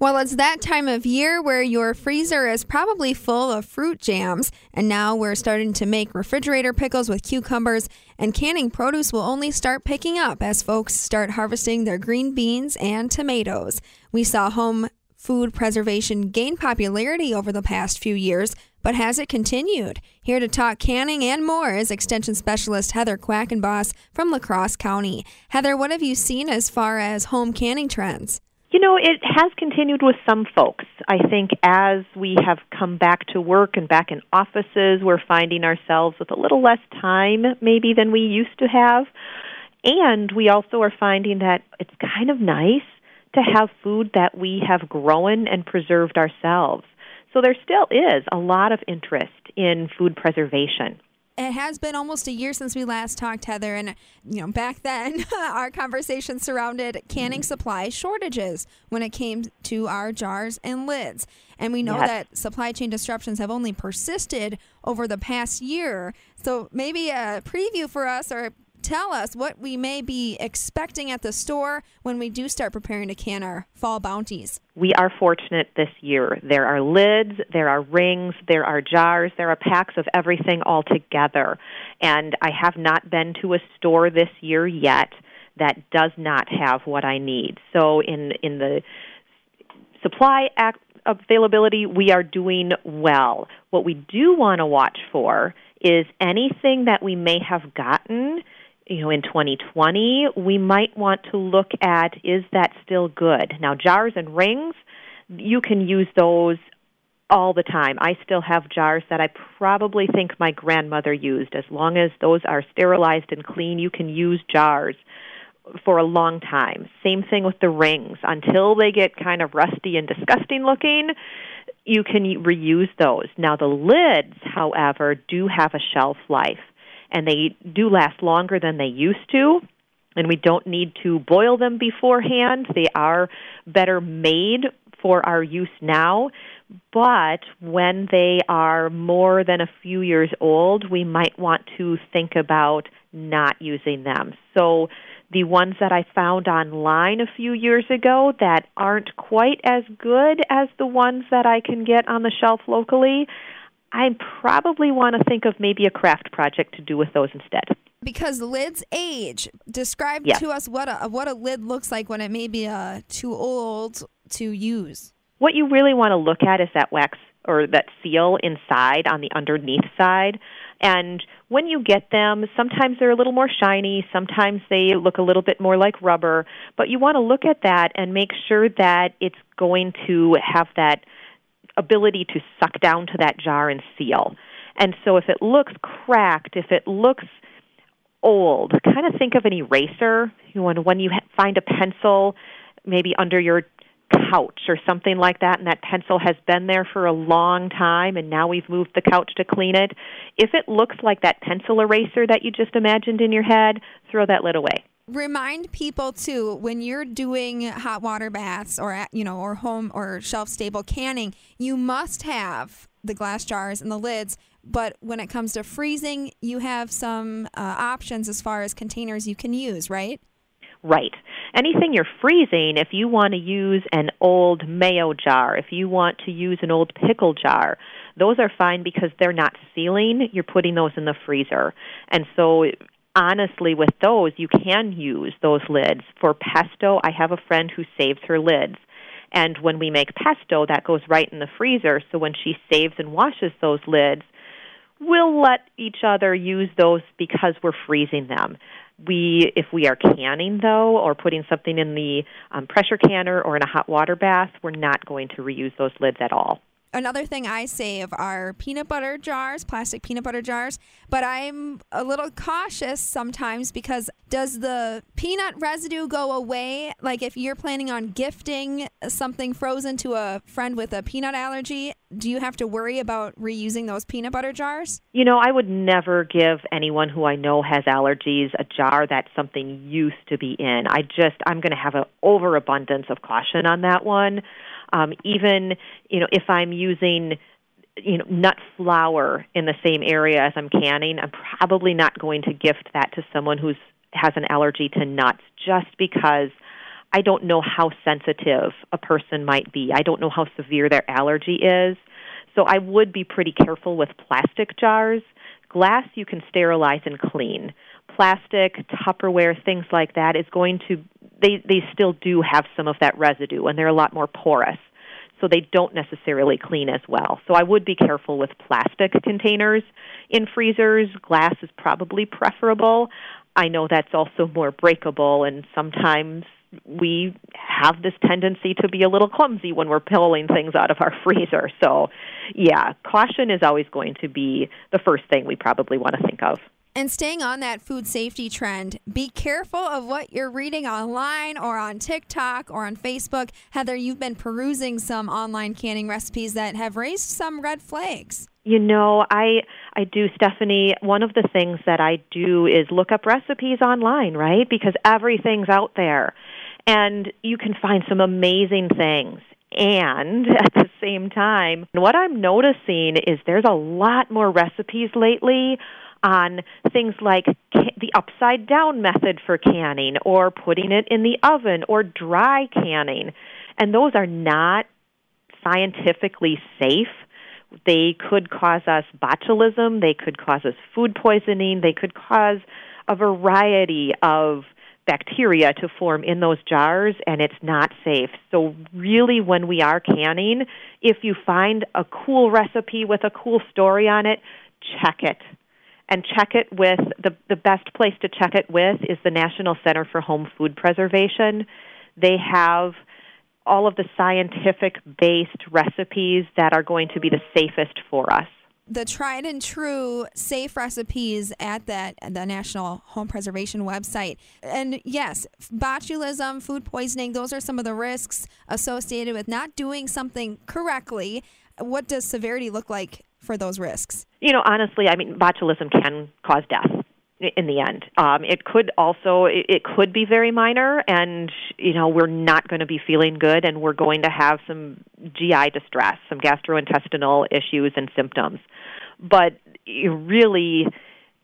Well, it's that time of year where your freezer is probably full of fruit jams, and now we're starting to make refrigerator pickles with cucumbers, and canning produce will only start picking up as folks start harvesting their green beans and tomatoes. We saw home food preservation gain popularity over the past few years, but has it continued? Here to talk canning and more is Extension Specialist Heather Quackenboss from La Crosse County. Heather, what have you seen as far as home canning trends? You know, it has continued with some folks. I think as we have come back to work and back in offices, we're finding ourselves with a little less time maybe than we used to have. And we also are finding that it's kind of nice to have food that we have grown and preserved ourselves. So there still is a lot of interest in food preservation it has been almost a year since we last talked, Heather, and you know back then our conversation surrounded canning supply shortages when it came to our jars and lids, and we know yes. that supply chain disruptions have only persisted over the past year. So maybe a preview for us or tell us what we may be expecting at the store when we do start preparing to can our fall bounties. We are fortunate this year. There are lids, there are rings, there are jars, there are packs of everything all together. And I have not been to a store this year yet that does not have what I need. So in in the supply availability, we are doing well. What we do want to watch for is anything that we may have gotten you know in 2020 we might want to look at is that still good? Now jars and rings you can use those all the time. I still have jars that i probably think my grandmother used. As long as those are sterilized and clean you can use jars for a long time. Same thing with the rings. Until they get kind of rusty and disgusting looking you can reuse those. Now the lids however do have a shelf life and they do last longer than they used to. And we don't need to boil them beforehand. They are better made for our use now. But when they are more than a few years old, we might want to think about not using them. So the ones that I found online a few years ago that aren't quite as good as the ones that I can get on the shelf locally, I probably want to think of maybe a craft project to do with those instead. Because lids age. Describe yes. to us what a what a lid looks like when it may be uh, too old to use. What you really want to look at is that wax or that seal inside on the underneath side. And when you get them, sometimes they're a little more shiny, sometimes they look a little bit more like rubber, but you want to look at that and make sure that it's going to have that ability to suck down to that jar and seal. And so if it looks cracked, if it looks old, kind of think of an eraser. You know, when you find a pencil maybe under your couch or something like that and that pencil has been there for a long time and now we've moved the couch to clean it if it looks like that pencil eraser that you just imagined in your head throw that lid away remind people too when you're doing hot water baths or you know or home or shelf stable canning you must have the glass jars and the lids. But when it comes to freezing you have some uh, options as far as containers you can use right? Right. Anything you're freezing if you want to use an old mayo jar if you want to use an old pickle jar those are fine because they're not sealing. You're putting those in the freezer. And so honestly, with those, you can use those lids. For pesto, I have a friend who saves her lids. And when we make pesto, that goes right in the freezer. So when she saves and washes those lids, we'll let each other use those because we're freezing them. We, if we are canning though, or putting something in the um, pressure canner or in a hot water bath, we're not going to reuse those lids at all. Another thing I save are peanut butter jars, plastic peanut butter jars, but I'm a little cautious sometimes because does the peanut residue go away? Like if you're planning on gifting something frozen to a friend with a peanut allergy, do you have to worry about reusing those peanut butter jars? You know, I would never give anyone who I know has allergies a jar that's something used to be in. I just, I'm going to have an overabundance of caution on that one. Um, even, you know, if I'm using you know nut flour in the same area as I'm canning, I'm probably not going to gift that to someone who's has an allergy to nuts just because I don't know how sensitive a person might be. I don't know how severe their allergy is. So I would be pretty careful with plastic jars. Glass you can sterilize and clean. Plastic, Tupperware, things like that is going to they they still do have some of that residue and they're a lot more porous. So they don't necessarily clean as well. So I would be careful with plastic containers in freezers. Glass is probably preferable. I know that's also more breakable and sometimes we have this tendency to be a little clumsy when we're pulling things out of our freezer. So, yeah, caution is always going to be the first thing we probably want to think of. And staying on that food safety trend, be careful of what you're reading online or on TikTok or on Facebook. Heather, you've been perusing some online canning recipes that have raised some red flags. You know, I I do Stephanie, one of the things that I do is look up recipes online, right? Because everything's out there. And you can find some amazing things. And at the same time, what I'm noticing is there's a lot more recipes lately on things like the upside down method for canning or putting it in the oven or dry canning. And those are not scientifically safe. They could cause us botulism, they could cause us food poisoning, they could cause a variety of bacteria to form in those jars and it's not safe. So really when we are canning, if you find a cool recipe with a cool story on it, check it. And check it with the the best place to check it with is the National Center for Home Food Preservation. They have all of the scientific based recipes that are going to be the safest for us the tried and true safe recipes at that the National Home Preservation website. And yes, botulism, food poisoning, those are some of the risks associated with not doing something correctly. What does severity look like for those risks? You know, honestly, I mean, botulism can cause death in the end. Um, it could also it could be very minor, and you know we're not going to be feeling good, and we're going to have some GI distress, some gastrointestinal issues and symptoms. But really,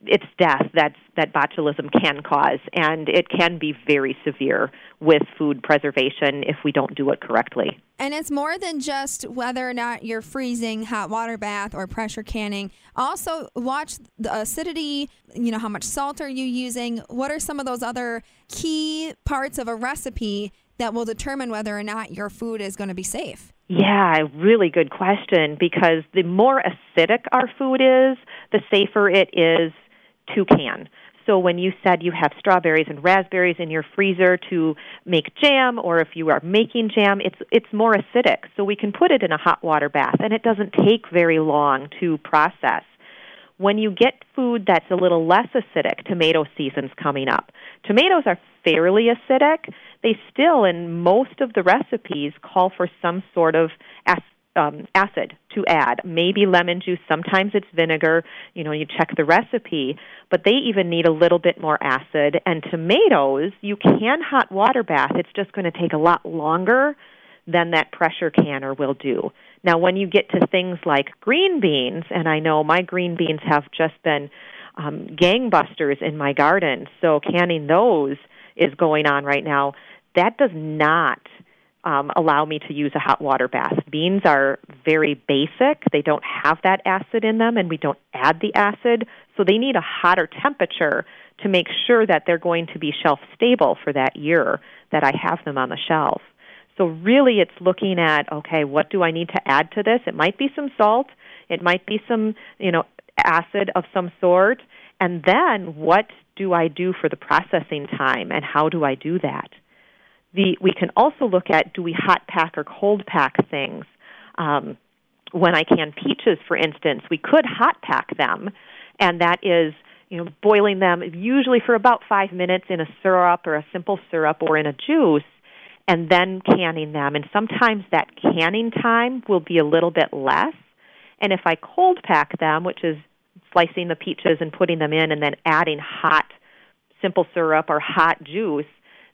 it's death that's that botulism can cause, and it can be very severe with food preservation if we don't do it correctly. And it's more than just whether or not you're freezing hot water bath or pressure canning. Also, watch the acidity, you know, how much salt are you using? What are some of those other key parts of a recipe that will determine whether or not your food is going to be safe? Yeah, really good question because the more acidic our food is, the safer it is to can. So when you said you have strawberries and raspberries in your freezer to make jam or if you are making jam, it's it's more acidic. So we can put it in a hot water bath and it doesn't take very long to process. When you get food that's a little less acidic, tomato season's coming up. Tomatoes are fairly acidic. They still in most of the recipes call for some sort of um, acid to add. Maybe lemon juice. Sometimes it's vinegar. You know, you check the recipe, but they even need a little bit more acid. And tomatoes, you can hot water bath. It's just going to take a lot longer than that pressure canner will do. Now, when you get to things like green beans, and I know my green beans have just been um, gangbusters in my garden, so canning those is going on right now. That does not um, allow me to use a hot water bath. Beans are very basic. They don't have that acid in them, and we don't add the acid. So they need a hotter temperature to make sure that they're going to be shelf stable for that year that I have them on the shelf. So really it's looking at, okay, what do I need to add to this? It might be some salt, it might be some, you know, acid of some sort, and then what do I do for the processing time and how do I do that? The, we can also look at do we hot pack or cold pack things. Um, when I can peaches, for instance, we could hot pack them, and that is you know boiling them usually for about five minutes in a syrup or a simple syrup or in a juice and then canning them and sometimes that canning time will be a little bit less and if i cold pack them which is slicing the peaches and putting them in and then adding hot simple syrup or hot juice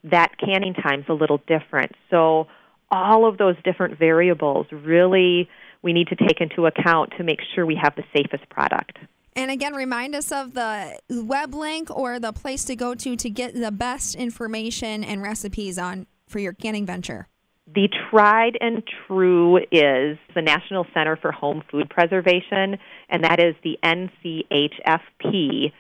that canning time's a little different so all of those different variables really we need to take into account to make sure we have the safest product. And again, remind us of the web link or the place to go to to get the best information and recipes on for your canning venture. The tried and true is the National Center for Home Food Preservation, and that is the nchfp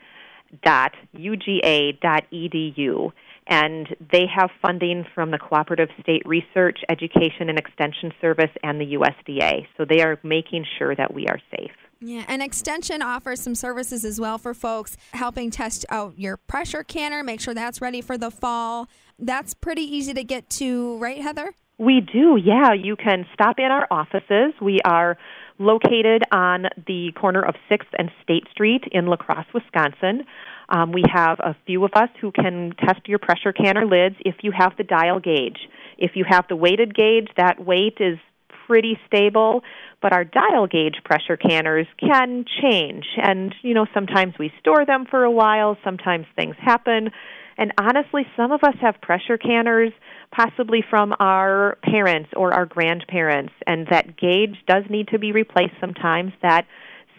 dot uga dot edu and they have funding from the Cooperative State Research, Education, and Extension Service and the USDA. So they are making sure that we are safe. Yeah, and Extension offers some services as well for folks helping test out your pressure canner, make sure that's ready for the fall. That's pretty easy to get to, right, Heather? We do, yeah. You can stop in our offices. We are located on the corner of 6th and State Street in La Crosse, Wisconsin. Um, we have a few of us who can test your pressure canner lids if you have the dial gauge. If you have the weighted gauge, that weight is pretty stable, but our dial gauge pressure canners can change. And, you know, sometimes we store them for a while, sometimes things happen. And honestly, some of us have pressure canners possibly from our parents or our grandparents, and that gauge does need to be replaced sometimes. That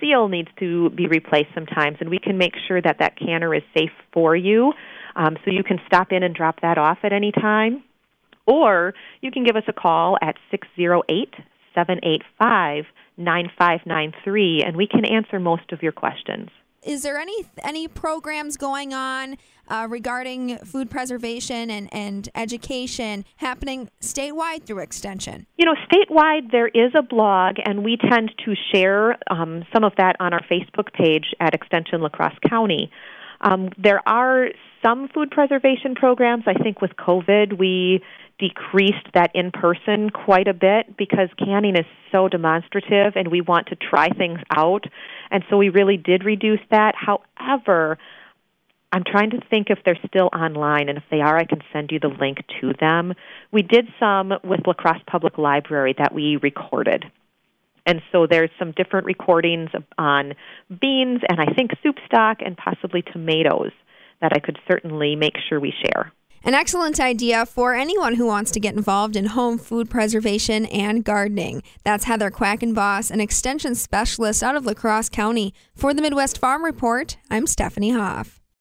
seal needs to be replaced sometimes, and we can make sure that that canner is safe for you. Um, so you can stop in and drop that off at any time. Or you can give us a call at 608 785 9593, and we can answer most of your questions is there any any programs going on uh, regarding food preservation and, and education happening statewide through Extension? You know, statewide there is a blog, and we tend to share um, some of that on our Facebook page at Extension La Crosse County. Um, there are some food preservation programs. I think with COVID, we decreased that in person quite a bit because canning is so demonstrative and we want to try things out. And so we really did reduce that. However, I'm trying to think if they're still online, and if they are, I can send you the link to them. We did some with La Crosse Public Library that we recorded. And so there's some different recordings on beans and I think soup stock and possibly tomatoes that I could certainly make sure we share. An excellent idea for anyone who wants to get involved in home food preservation and gardening. That's Heather Quackenboss, an extension specialist out of La Crosse County. For the Midwest Farm Report, I'm Stephanie Hoff.